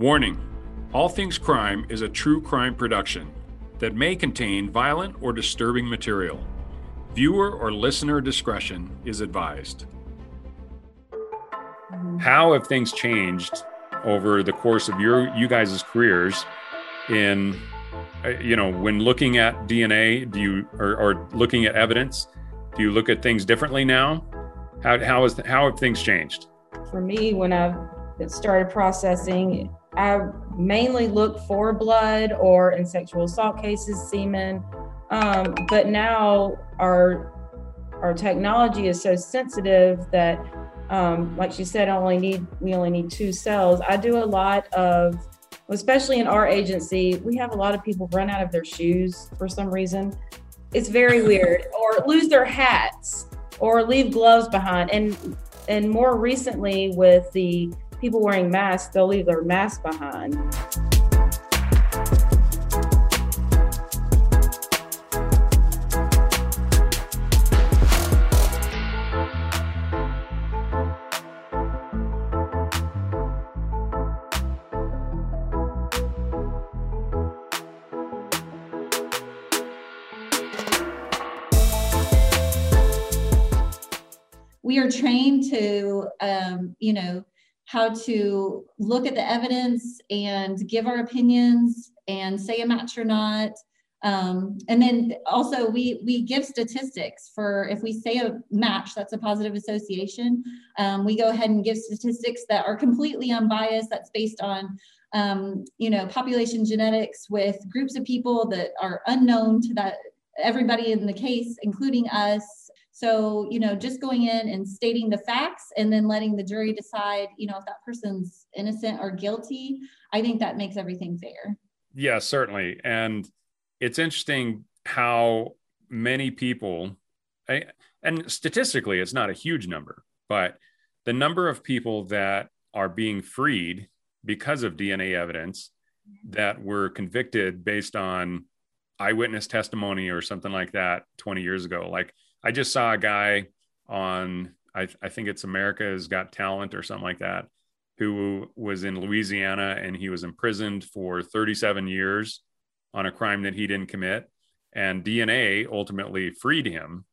Warning All Things Crime is a true crime production that may contain violent or disturbing material. Viewer or listener discretion is advised. How have things changed over the course of your you guys' careers in uh, you know when looking at DNA do you or, or looking at evidence do you look at things differently now how how is how have things changed For me, when I started processing, I mainly look for blood or in sexual assault cases, semen. Um, but now our our technology is so sensitive that, um, like she said, I only need we only need two cells. I do a lot of, especially in our agency, we have a lot of people run out of their shoes for some reason. It's very weird, or lose their hats, or leave gloves behind. And and more recently, with the people wearing masks, they'll leave their mask behind. we are trained to um, you know how to look at the evidence and give our opinions and say a match or not. Um, and then also we we give statistics for if we say a match that's a positive association. Um, we go ahead and give statistics that are completely unbiased that's based on um, you know population genetics with groups of people that are unknown to that everybody in the case including us so, you know, just going in and stating the facts and then letting the jury decide, you know, if that person's innocent or guilty, I think that makes everything fair. Yeah, certainly. And it's interesting how many people, and statistically, it's not a huge number, but the number of people that are being freed because of DNA evidence that were convicted based on eyewitness testimony or something like that 20 years ago. Like, I just saw a guy on, I, I think it's America's Got Talent or something like that, who was in Louisiana and he was imprisoned for 37 years on a crime that he didn't commit. And DNA ultimately freed him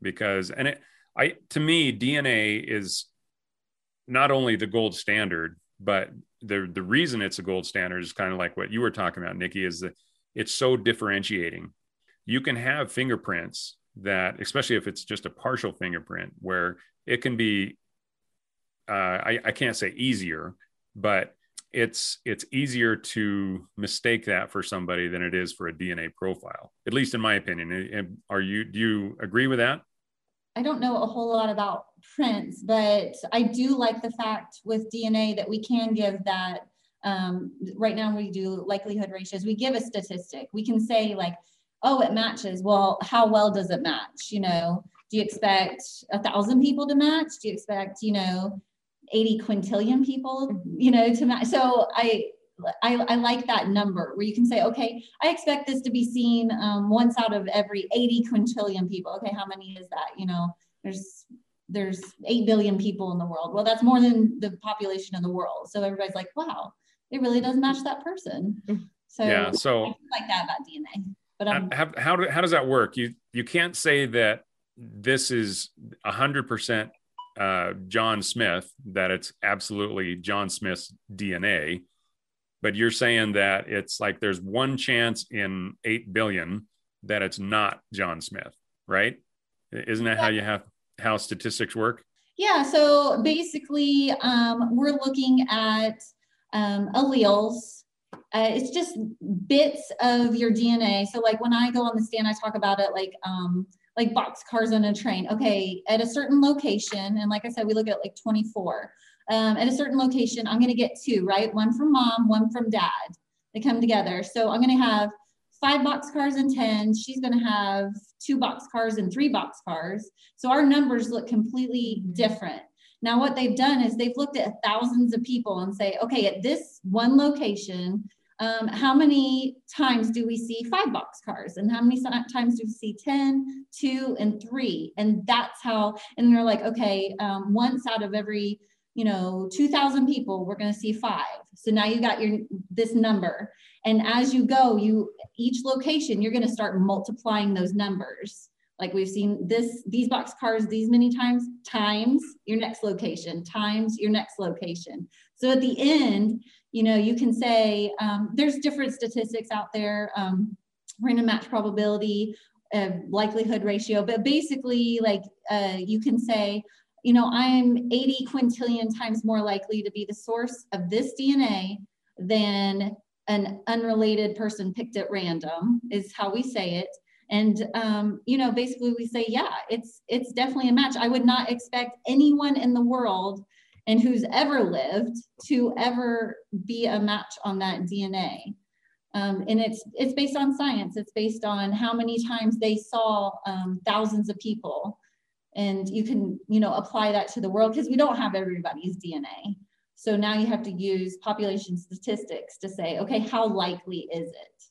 because, and it, I, to me, DNA is not only the gold standard, but the the reason it's a gold standard is kind of like what you were talking about, Nikki, is that it's so differentiating. You can have fingerprints that, especially if it's just a partial fingerprint, where it can be, uh, I, I can't say easier, but it's it's easier to mistake that for somebody than it is for a DNA profile. At least in my opinion. Are you do you agree with that? I don't know a whole lot about prints, but I do like the fact with DNA that we can give that. Um, right now, we do likelihood ratios. We give a statistic. We can say like oh, it matches. Well, how well does it match? You know, do you expect a thousand people to match? Do you expect, you know, 80 quintillion people, you know, to match? So I, I, I, like that number where you can say, okay, I expect this to be seen um, once out of every 80 quintillion people. Okay, how many is that? You know, there's there's 8 billion people in the world. Well, that's more than the population of the world. So everybody's like, wow, it really does match that person. So yeah, so I like that about DNA. But um, how, how, how does that work? You you can't say that this is a hundred percent uh, John Smith, that it's absolutely John Smith's DNA, but you're saying that it's like there's one chance in eight billion that it's not John Smith, right? Isn't that yeah. how you have how statistics work? Yeah. So basically, um, we're looking at um, alleles uh, it's just bits of your DNA. So like when I go on the stand, I talk about it like um, like box cars on a train. Okay, at a certain location, and like I said, we look at like 24. Um, at a certain location, I'm going to get two, right? One from mom, one from dad. They come together. So I'm going to have five box cars and 10. She's going to have two box cars and three box cars. So our numbers look completely different. Now, what they've done is they've looked at thousands of people and say, okay, at this one location, um, how many times do we see five box cars? And how many times do we see 10 2 and 3 and that's how and they're like okay um, once out of every you know 2000 people we're going to see five. So now you got your this number. And as you go you each location you're going to start multiplying those numbers. Like we've seen this these box cars these many times times your next location times your next location. So at the end you know you can say um, there's different statistics out there um, random match probability uh, likelihood ratio but basically like uh, you can say you know, I'm 80 quintillion times more likely to be the source of this DNA than an unrelated person picked at random is how we say it. And um, you know, basically we say, yeah, it's it's definitely a match. I would not expect anyone in the world and who's ever lived to ever be a match on that DNA. Um, and it's it's based on science. It's based on how many times they saw um, thousands of people and you can you know apply that to the world because we don't have everybody's dna so now you have to use population statistics to say okay how likely is it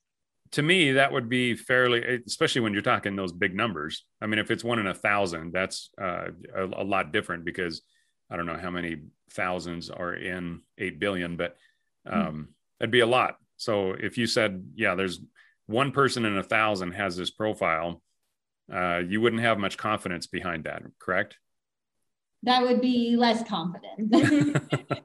to me that would be fairly especially when you're talking those big numbers i mean if it's one in a thousand that's uh, a, a, lot different because i don't know how many thousands are in 8 billion but hmm. um, mm-hmm. that'd be a lot so if you said yeah there's one person in a thousand has this profile uh, you wouldn't have much confidence behind that, correct? That would be less confident.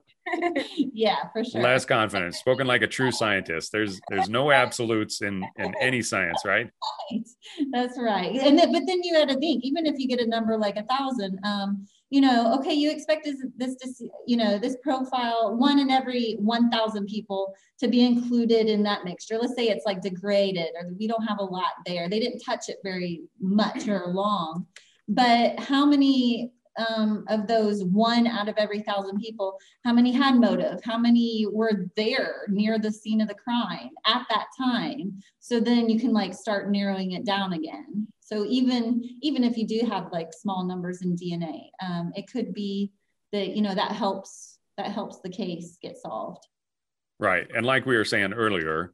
yeah, for sure. Less confidence. Spoken like a true scientist. There's there's no absolutes in in any science, right? right. That's right. And then, but then you had to think, even if you get a number like a thousand, um, you know, okay, you expect this, this, you know, this profile, one in every 1,000 people to be included in that mixture. Let's say it's like degraded or we don't have a lot there. They didn't touch it very much or long. But how many um, of those one out of every thousand people, how many had motive? How many were there near the scene of the crime at that time? So then you can like start narrowing it down again. So even even if you do have like small numbers in DNA, um, it could be that you know that helps that helps the case get solved. Right, and like we were saying earlier,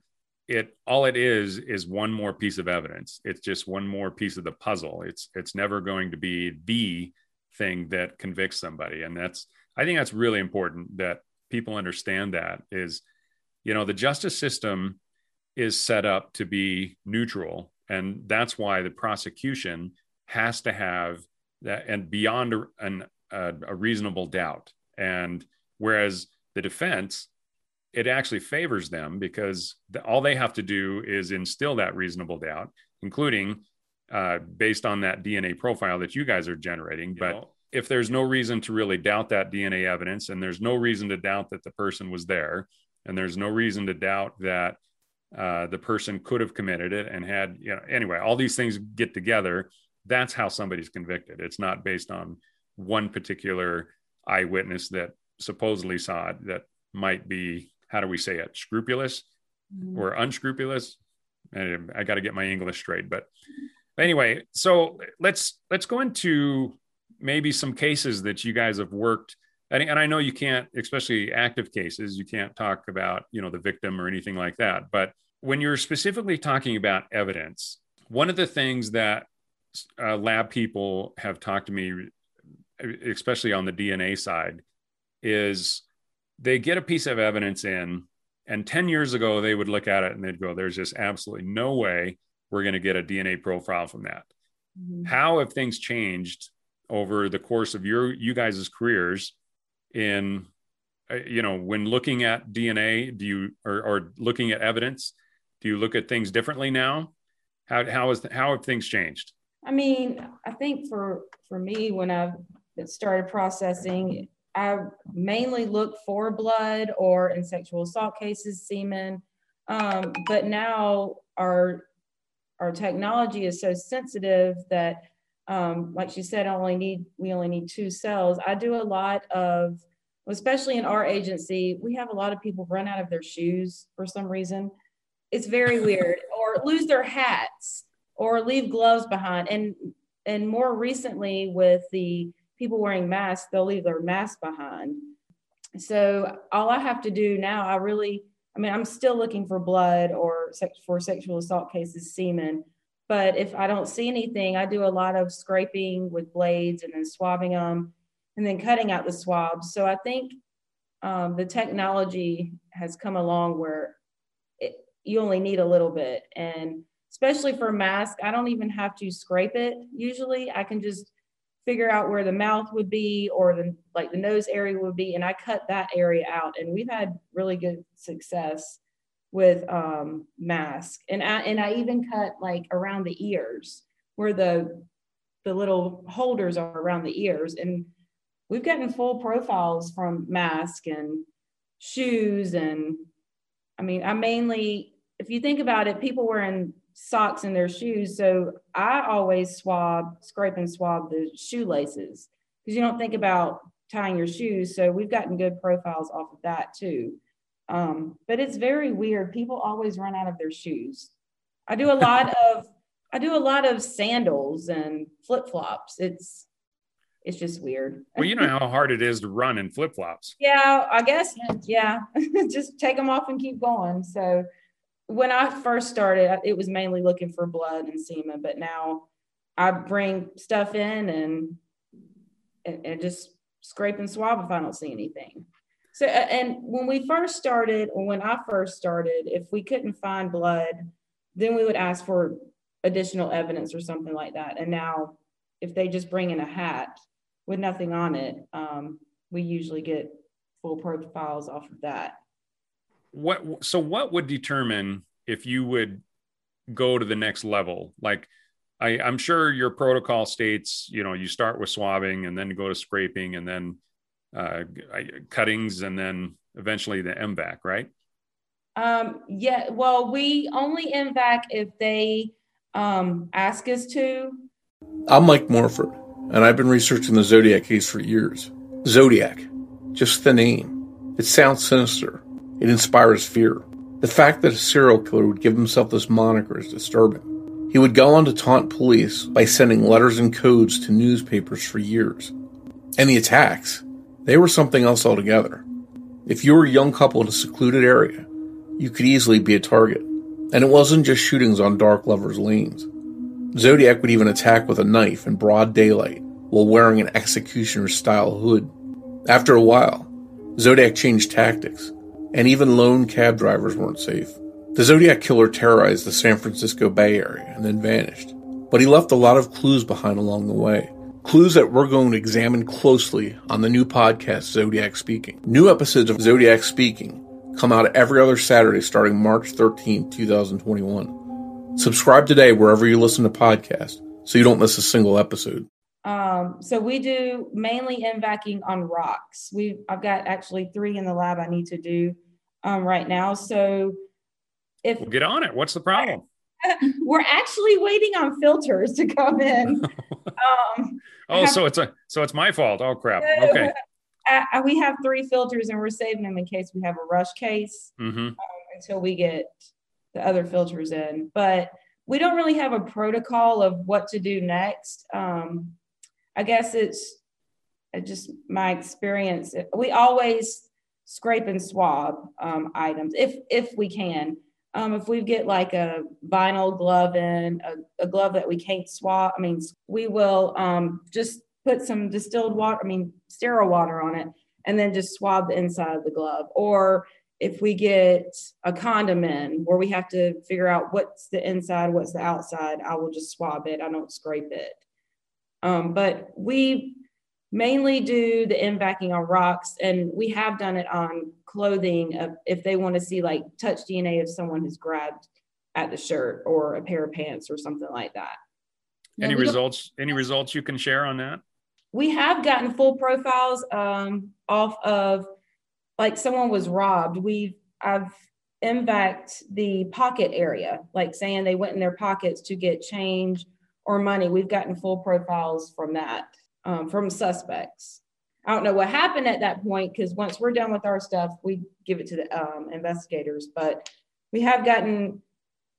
it all it is is one more piece of evidence. It's just one more piece of the puzzle. It's it's never going to be the thing that convicts somebody, and that's I think that's really important that people understand that is you know the justice system is set up to be neutral and that's why the prosecution has to have that and beyond a, an, a, a reasonable doubt. And whereas the defense it actually favors them because the, all they have to do is instill that reasonable doubt including uh, based on that dna profile that you guys are generating. But if there's no reason to really doubt that dna evidence and there's no reason to doubt that the person was there and there's no reason to doubt that uh, the person could have committed it and had you know anyway all these things get together that's how somebody's convicted it's not based on one particular eyewitness that supposedly saw it that might be how do we say it scrupulous mm-hmm. or unscrupulous i got to get my english straight but anyway so let's let's go into maybe some cases that you guys have worked and, and i know you can't especially active cases you can't talk about you know the victim or anything like that but when you're specifically talking about evidence one of the things that uh, lab people have talked to me especially on the dna side is they get a piece of evidence in and 10 years ago they would look at it and they'd go there's just absolutely no way we're going to get a dna profile from that mm-hmm. how have things changed over the course of your you guys' careers in uh, you know when looking at dna do you or, or, looking at evidence do you look at things differently now how how is how have things changed i mean i think for for me when i started processing i mainly look for blood or in sexual assault cases semen um, but now our our technology is so sensitive that um, like she said, I only need we only need two cells. I do a lot of especially in our agency, we have a lot of people run out of their shoes for some reason. It's very weird, or lose their hats, or leave gloves behind. And and more recently, with the people wearing masks, they'll leave their mask behind. So all I have to do now, I really, I mean, I'm still looking for blood or sex, for sexual assault cases, semen. But if I don't see anything, I do a lot of scraping with blades and then swabbing them and then cutting out the swabs. So I think um, the technology has come along where it, you only need a little bit. And especially for mask, I don't even have to scrape it usually. I can just figure out where the mouth would be or the like the nose area would be and i cut that area out and we've had really good success with um mask and i and i even cut like around the ears where the the little holders are around the ears and we've gotten full profiles from mask and shoes and i mean i mainly if you think about it people wearing socks in their shoes. So I always swab, scrape and swab the shoelaces because you don't think about tying your shoes. So we've gotten good profiles off of that too. Um, but it's very weird. People always run out of their shoes. I do a lot of I do a lot of sandals and flip flops. It's it's just weird. well, you know how hard it is to run in flip flops. Yeah, I guess. Yeah, just take them off and keep going. So when I first started, it was mainly looking for blood and semen, but now I bring stuff in and, and, and just scrape and swab if I don't see anything. So, and when we first started, or when I first started, if we couldn't find blood, then we would ask for additional evidence or something like that. And now, if they just bring in a hat with nothing on it, um, we usually get full profiles off of that what so what would determine if you would go to the next level? Like I, i'm sure your protocol states you know you start with swabbing and then go to scraping and then uh, cuttings and then eventually the mvac right? Um yeah well we only mvac if they um ask us to. I'm mike morford and i've been researching the zodiac case for years. Zodiac just the name. It sounds sinister it inspires fear. The fact that a serial killer would give himself this moniker is disturbing. He would go on to taunt police by sending letters and codes to newspapers for years. And the attacks, they were something else altogether. If you were a young couple in a secluded area, you could easily be a target. And it wasn't just shootings on dark lovers' lanes. Zodiac would even attack with a knife in broad daylight while wearing an executioner style hood. After a while, Zodiac changed tactics and even lone cab drivers weren't safe. The Zodiac Killer terrorized the San Francisco Bay Area and then vanished, but he left a lot of clues behind along the way. Clues that we're going to examine closely on the new podcast, Zodiac Speaking. New episodes of Zodiac Speaking come out every other Saturday starting March 13, 2021. Subscribe today wherever you listen to podcasts so you don't miss a single episode. Um, so we do mainly MVACing on rocks. We I've got actually three in the lab I need to do um, right now. So if we'll get on it, what's the problem? we're actually waiting on filters to come in. Um, oh, so it's a so it's my fault. Oh crap. Okay. I, we have three filters and we're saving them in case we have a rush case mm-hmm. um, until we get the other filters in. But we don't really have a protocol of what to do next. Um, I guess it's just my experience. We always scrape and swab um, items if if we can. Um, if we get like a vinyl glove in, a, a, glove that we can't swab, I mean, we will um, just put some distilled water, I mean, sterile water on it, and then just swab the inside of the glove. Or if we get a condom in where we have to figure out what's the inside, what's the outside, I will just swab it. I don't scrape it. Um, but we mainly do the MVACing on rocks, and we have done it on clothing if they want to see like touch DNA of someone who's grabbed at the shirt or a pair of pants or something like that. Any results? Any results you can share on that? We have gotten full profiles um, off of like someone was robbed. We've I've MVACed the pocket area, like saying they went in their pockets to get change or money. We've gotten full profiles from that, um, from suspects. I don't know what happened at that point because once we're done with our stuff, we give it to the um, investigators. But we have gotten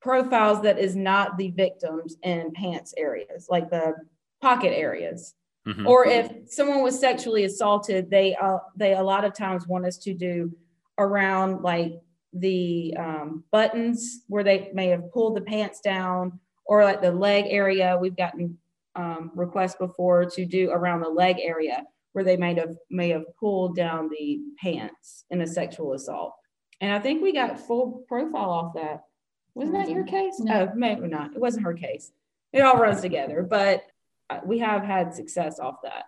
profiles that is not the victims in pants areas, like the pocket areas. Mm-hmm. Or if someone was sexually assaulted, they uh, they a lot of times want us to do around like the um, buttons where they may have pulled the pants down or like the leg area. We've gotten um, requests before to do around the leg area where they may have may have pulled down the pants in a sexual assault. And I think we got full profile off that. Wasn't that your case? No. Oh, maybe not. It wasn't her case. It all runs together, but uh, we have had success off that.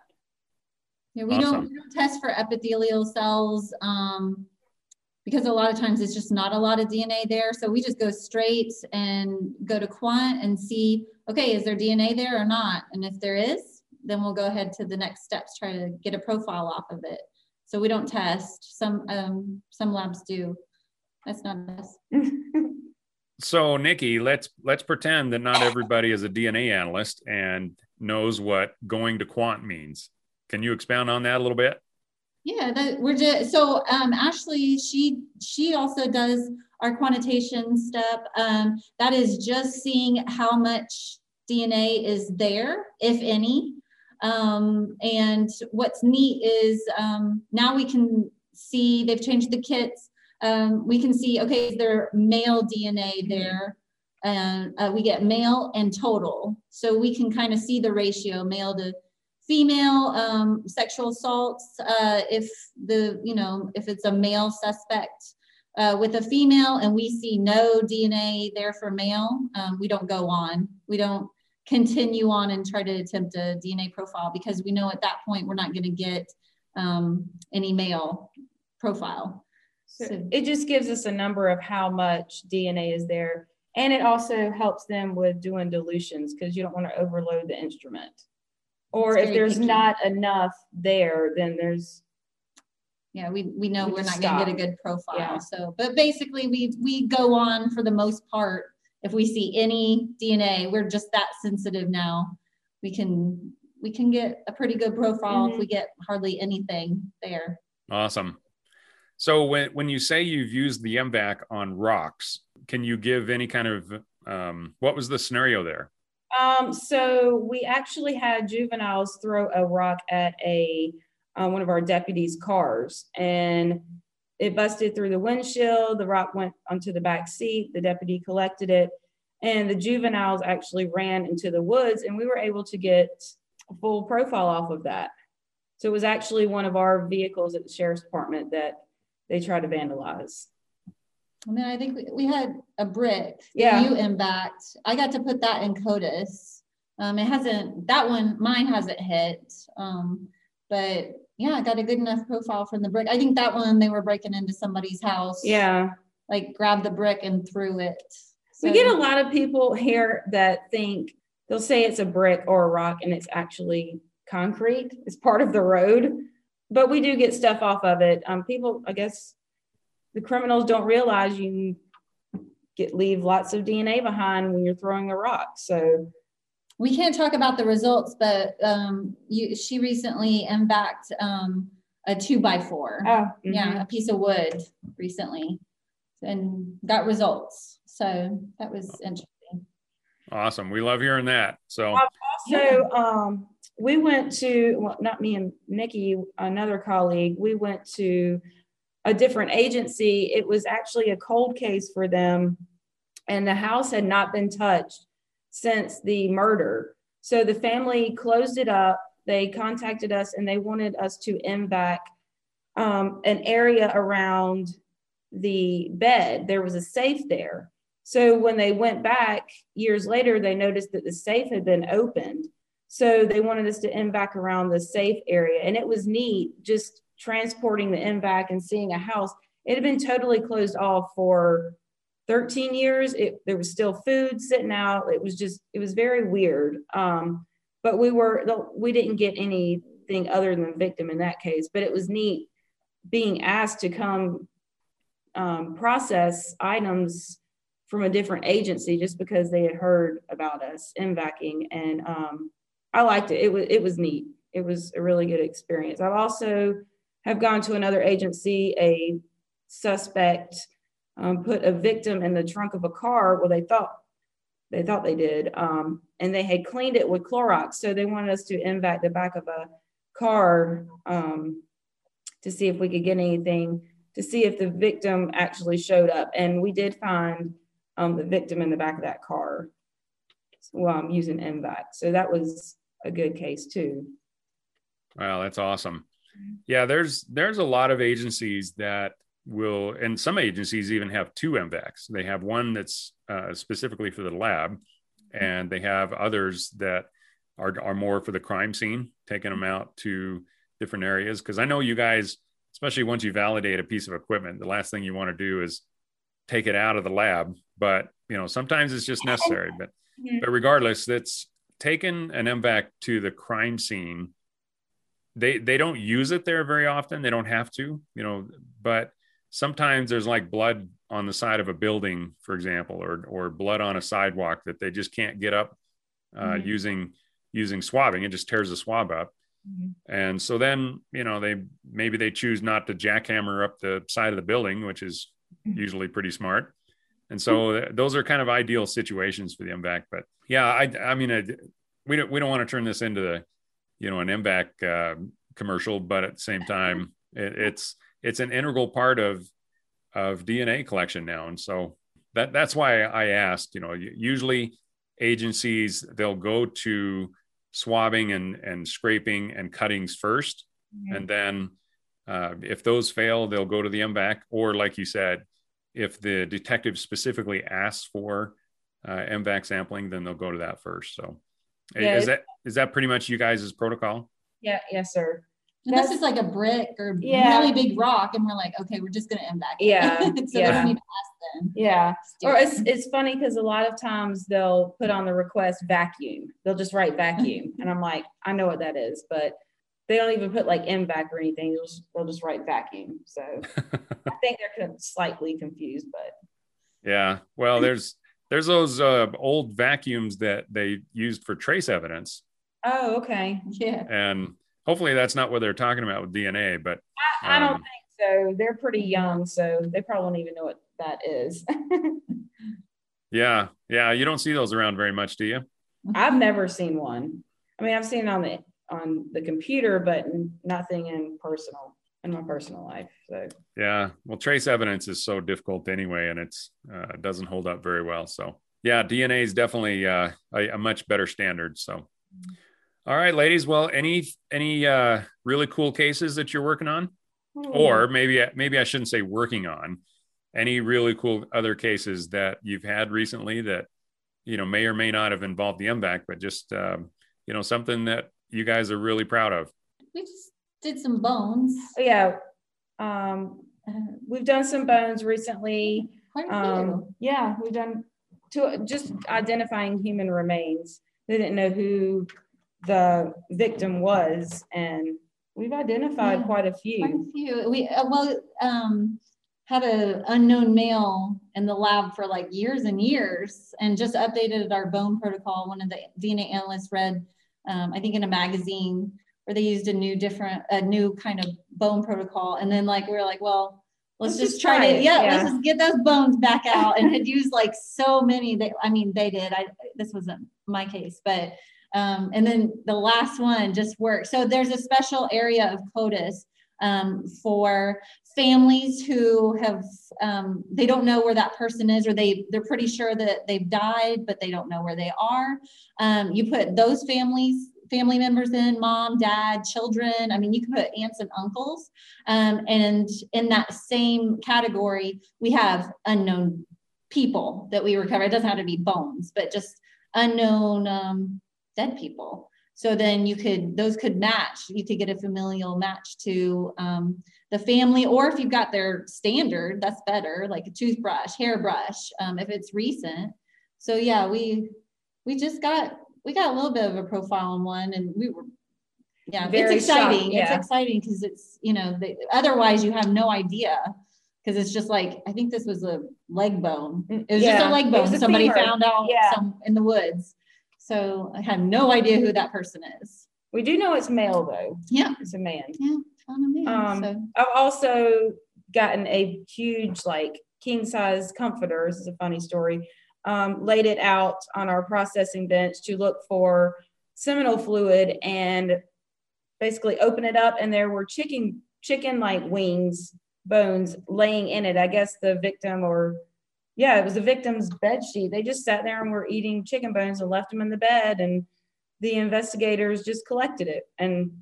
Yeah, we Awesome. don't, we don't test for epithelial cells um, because a lot of times it's just not a lot of DNA there. So we just go straight and go to quant and see, okay, is there DNA there or not? And if there is, then we'll go ahead to the next steps, try to get a profile off of it. So we don't test. Some um, some labs do. That's not us. So, Nikki, let's let's pretend that not everybody is a DNA analyst and knows what going to quant means. Can you expound on that a little bit? Yeah, that we're just so um, Ashley, she she also does our quantitation step. Um, that is just seeing how much DNA is there, if any. Um, and what's neat is um, now we can see they've changed the kits. Um, we can see okay, is there male DNA there? And uh, we get male and total, so we can kind of see the ratio male to female um, sexual assaults uh, if the you know if it's a male suspect uh, with a female and we see no dna there for male um, we don't go on we don't continue on and try to attempt a dna profile because we know at that point we're not going to get um, any male profile So So- it just gives us a number of how much DNA is there. And it also helps them with doing dilutions because you don't want to overload the instrument. Or if there's picky. not enough there, then there's, yeah we, we know We we are just not going to get a good profile Yeah. so but basically we we go on for the most part if we see any dna we're just that sensitive now we can we can get a pretty good profile if Mhm. we get hardly anything there Awesome. So, when when you say you've used the MVAC on rocks, can you give any kind of um, what was the scenario there? Um, so we actually had juveniles throw a rock at a, uh, one of our deputies' cars and it busted through the windshield. The rock went onto the back seat. The deputy collected it, and the juveniles actually ran into the woods, and we were able to get a full profile off of that. So it was actually one of our vehicles at the sheriff's department that they tried to vandalize. And then i think we, we had a brick Yeah. you MVACed i got to put that in codis. Um, it hasn't that one mine hasn't hit. Um, but yeah i got a good enough profile from the brick. I think that one they were breaking into somebody's house. Yeah, like grabbed the brick and threw it. We get a lot of people here that think they'll say it's a brick or a rock, and it's actually concrete. It's part of the road, but we do get stuff off of it. Um, people, I guess, the criminals don't realize you get leave lots of DNA behind when you're throwing a rock. So we can't talk about the results, but um, you, she recently MVACed um, a two by four. oh Yeah, a piece of wood recently and got results. So that was interesting. Awesome. We love hearing that. So, So um, we went to, well, not me and Nikki, another colleague, we went to a different agency. It was actually a cold case for them, and the house had not been touched since the murder. So the family closed it up. They contacted us and they wanted us to back um, an area around the bed. There was a safe there. So when they went back years later, they noticed that the safe had been opened. So they wanted us to MVAC around the safe area. And it was neat just transporting the back and seeing a house. It had been totally closed off for 13 years. It, there was still food sitting out. It was just, it was very weird. Um, but we were, we didn't get anything other than the victim in that case, but it was neat being asked to come um, process items from a different agency just because they had heard about us MVACing and um, I liked it. It was it was neat. It was a really good experience. I've also have gone to another agency. A suspect um, put a victim in the trunk of a car. Well, they thought they thought they did, um, and they had cleaned it with Clorox. So they wanted us to MVAC the back of a car um, to see if we could get anything to see if the victim actually showed up. And we did find um, the victim in the back of that car while I'm using MVAC. So that was a good case too. Wow, that's awesome. Yeah, there's there's a lot of agencies that will, and some agencies even have two MVACs. They have one that's uh, specifically for the lab, and they have others that are are more for the crime scene, taking them out to different areas. Because I know you guys, especially once you validate a piece of equipment, the last thing you want to do is take it out of the lab. But you know, sometimes it's just necessary. But but regardless, that's taken an MVAC to the crime scene they they don't use it there very often they don't have to you know but sometimes there's like blood on the side of a building for example or or blood on a sidewalk that they just can't get up uh, mm-hmm. using using swabbing it just tears the swab up mm-hmm. and so then you know they maybe they choose not to jackhammer up the side of the building which is mm-hmm. usually pretty smart and so mm-hmm. those are kind of ideal situations for the MVAC but yeah i i mean I, we don't we don't want to turn this into the you know an MVAC uh, commercial, but at the same time, it, it's it's an integral part of of DNA collection now, and so that that's why I asked. You know, usually agencies they'll go to swabbing and and scraping and cuttings 1st mm-hmm. and then uh, if those fail, they'll go to the MVAC, or like you said, if the detective specifically asks for uh, MVAC sampling, then they'll go to that first. So yeah, is that is that pretty much you guys' protocol? Yeah, yes, sir. Unless it's like a brick or yeah. really big rock, and we're like, okay, we're just gonna MVAC. Yeah, so yeah. don't them. Yeah, or it's it's funny because a lot of times they'll put on the request vacuum. They'll just write vacuum, and I'm like, I know what that is, but they don't even put like MVAC or anything. They'll just, they'll just write vacuum. So I think they're slightly confused, but yeah. Well, there's there's those uh, old vacuums that they used for trace evidence. Oh, okay. Yeah. And hopefully that's not what they're talking about with DNA, but I, I don't um, think so. They're pretty young, so they probably won't even know what that is. yeah. Yeah. You don't see those around very much, do you? I've never seen one. I mean, I've seen it on the on the computer, but nothing in personal in my personal life. So yeah, well, trace evidence is so difficult anyway, and it's uh, doesn't hold up very well. So yeah, DNA is definitely uh, a, a, much better standard. So mm-hmm. all right, ladies. Well, any any uh, really cool cases that you're working on, mm-hmm. or maybe maybe I shouldn't say working on. Any really cool other cases that you've had recently that you know may or may not have involved the MVAC, but just um, you know something that you guys are really proud of. We just did some bones. Yeah. Um, we've done some bones recently. Quite a few. Um, yeah, we've done to just identifying human remains. They didn't know who the victim was, and we've identified yeah, quite a few. Quite a few. We uh, well um, had an unknown male in the lab for like years and years, and just updated our bone protocol. One of the DNA analysts read, um, I think, in a magazine where they used a new different a new kind of bone protocol. And then like we were like well let's, let's just, just, try, it. yeah, yeah, let's just get those bones back out and had used like so many that i mean they did. I this wasn't my case but um, and then the last one just worked so there's a special area of CODIS um, for families who have um, they don't know where that person is or they they're pretty sure that they've died but they don't know where they are. Um, you put those families family members in mom dad children. I mean you can put aunts and uncles. Um, and in that same category we have unknown people that we recover. It doesn't have to be bones but just unknown um, dead people. So then you could those could match. You could get a familial match to um, the family or if you've got their standard that's better like a toothbrush hairbrush um, if it's recent. So yeah we we just got we got a little bit of a profile on one and we were yeah Very it's exciting shocked, yeah. it's exciting because it's you know they, otherwise you have no idea because it's just like i think this was a leg bone it was yeah. just a leg bone a somebody femur. found out yeah. some, in the woods so i have no idea who that person is we do know it's male though yeah it's a man yeah found a man, um, so. i've also gotten a huge like king size comforter this is a funny story um, laid it out on our processing bench to look for seminal fluid and basically open it up. And there were chicken chicken like wings bones laying in it. I guess the victim or yeah it was the victim's bed sheet. They just sat there and were eating chicken bones and left them in the bed and the investigators just collected it. And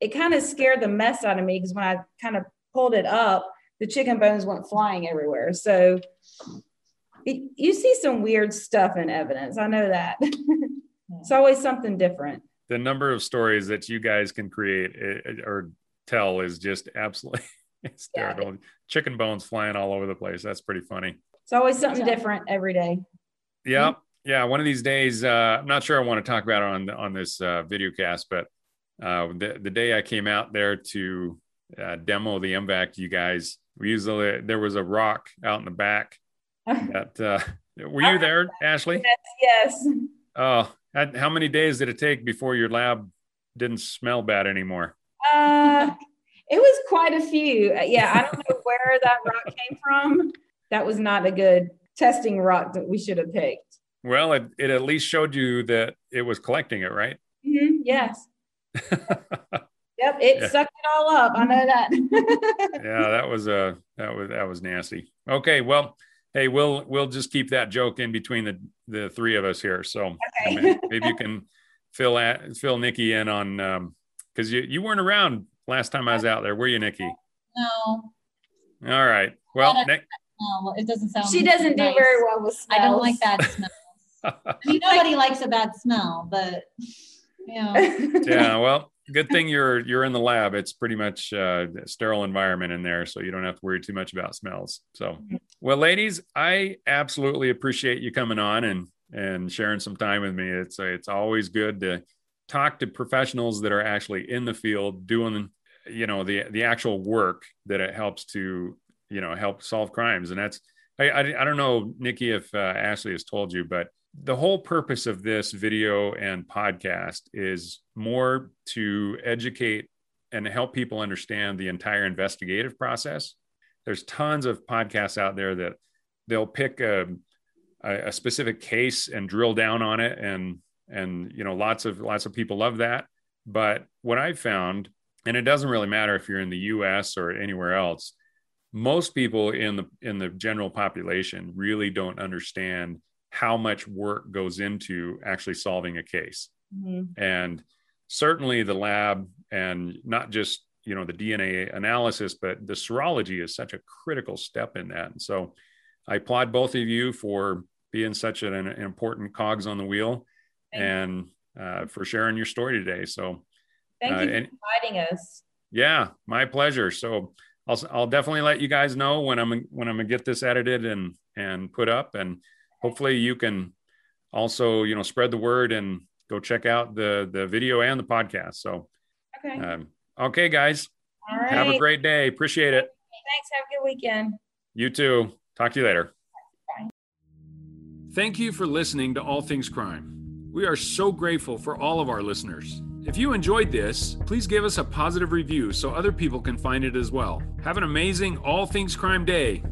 it kind of scared the mess out of me because when I kind of pulled it up, the chicken bones went flying everywhere. So it, you see some weird stuff in evidence. I know that. it's always something different. The number of stories that you guys can create or tell is just absolutely hysterical. Yeah. Chicken bones flying all over the place. That's pretty funny. It's always something different every day. Yeah. Mm-hmm. Yeah. One of these days, uh, I'm not sure I want to talk about it on, on this uh, video cast, but uh, the, the day I came out there to uh, demo the MVAC, you guys, we usually, there was a rock out in the back that, uh, were you there, Ashley? Yes. yes. Oh, how many days did it take before your lab didn't smell bad anymore? Uh, it was quite a few. Uh, yeah, I don't know where that rock came from. That was not a good testing rock that we should have picked. Well, it, it at least showed you that it was collecting it, right? Mm-hmm, yes. yep, it yeah. sucked it all up. I know that. yeah, that was a uh, that was that was nasty. Okay, well, hey, we'll we'll just keep that joke in between the the three of us here. So okay. maybe, maybe you can fill at, fill Nikki in on because um, you you weren't around last time I was out there, were you, Nikki? No. All right. Well, Nick. No, it doesn't sound. She doesn't nice. do very well with smells. I don't like bad smells. I mean, nobody likes a bad smell, but yeah. yeah. Well, good thing you're you're in the lab. It's pretty much uh, a sterile environment in there, so you don't have to worry too much about smells. So, well, ladies, I absolutely appreciate you coming on and and sharing some time with me. It's it's always good to talk to professionals that are actually in the field doing you know the the actual work that it helps to you know help solve crimes and that's i i, I don't know nikki if uh, ashley has told you but the whole purpose of this video and podcast is more to educate and help people understand the entire investigative process. There's tons of podcasts out there that they'll pick a, a specific case and drill down on it. And and you know lots of lots of people love that. But what i've found and it doesn't really matter if you're in the us or anywhere else most people in the in the general population really don't understand how much work goes into actually solving a case mm-hmm. and certainly the lab and not just you know the dna analysis but the serology is such a critical step in that and so i applaud both of you for being such an, an important cogs on the wheel and uh, for sharing your story today. So thank you uh, for and, inviting us. Yeah, my pleasure. So I'll I'll definitely let you guys know when I'm when I'm gonna get this edited and and put up, and hopefully you can also you know spread the word and go check out the the video and the podcast. So okay, um, okay, guys. All right. Have a great day. Appreciate it. Thanks. Have a good weekend. You too. Talk to you later. Bye. Thank you for listening to All Things Crime. We are so grateful for all of our listeners. If you enjoyed this, please give us a positive review so other people can find it as well. Have an amazing All Things Crime Day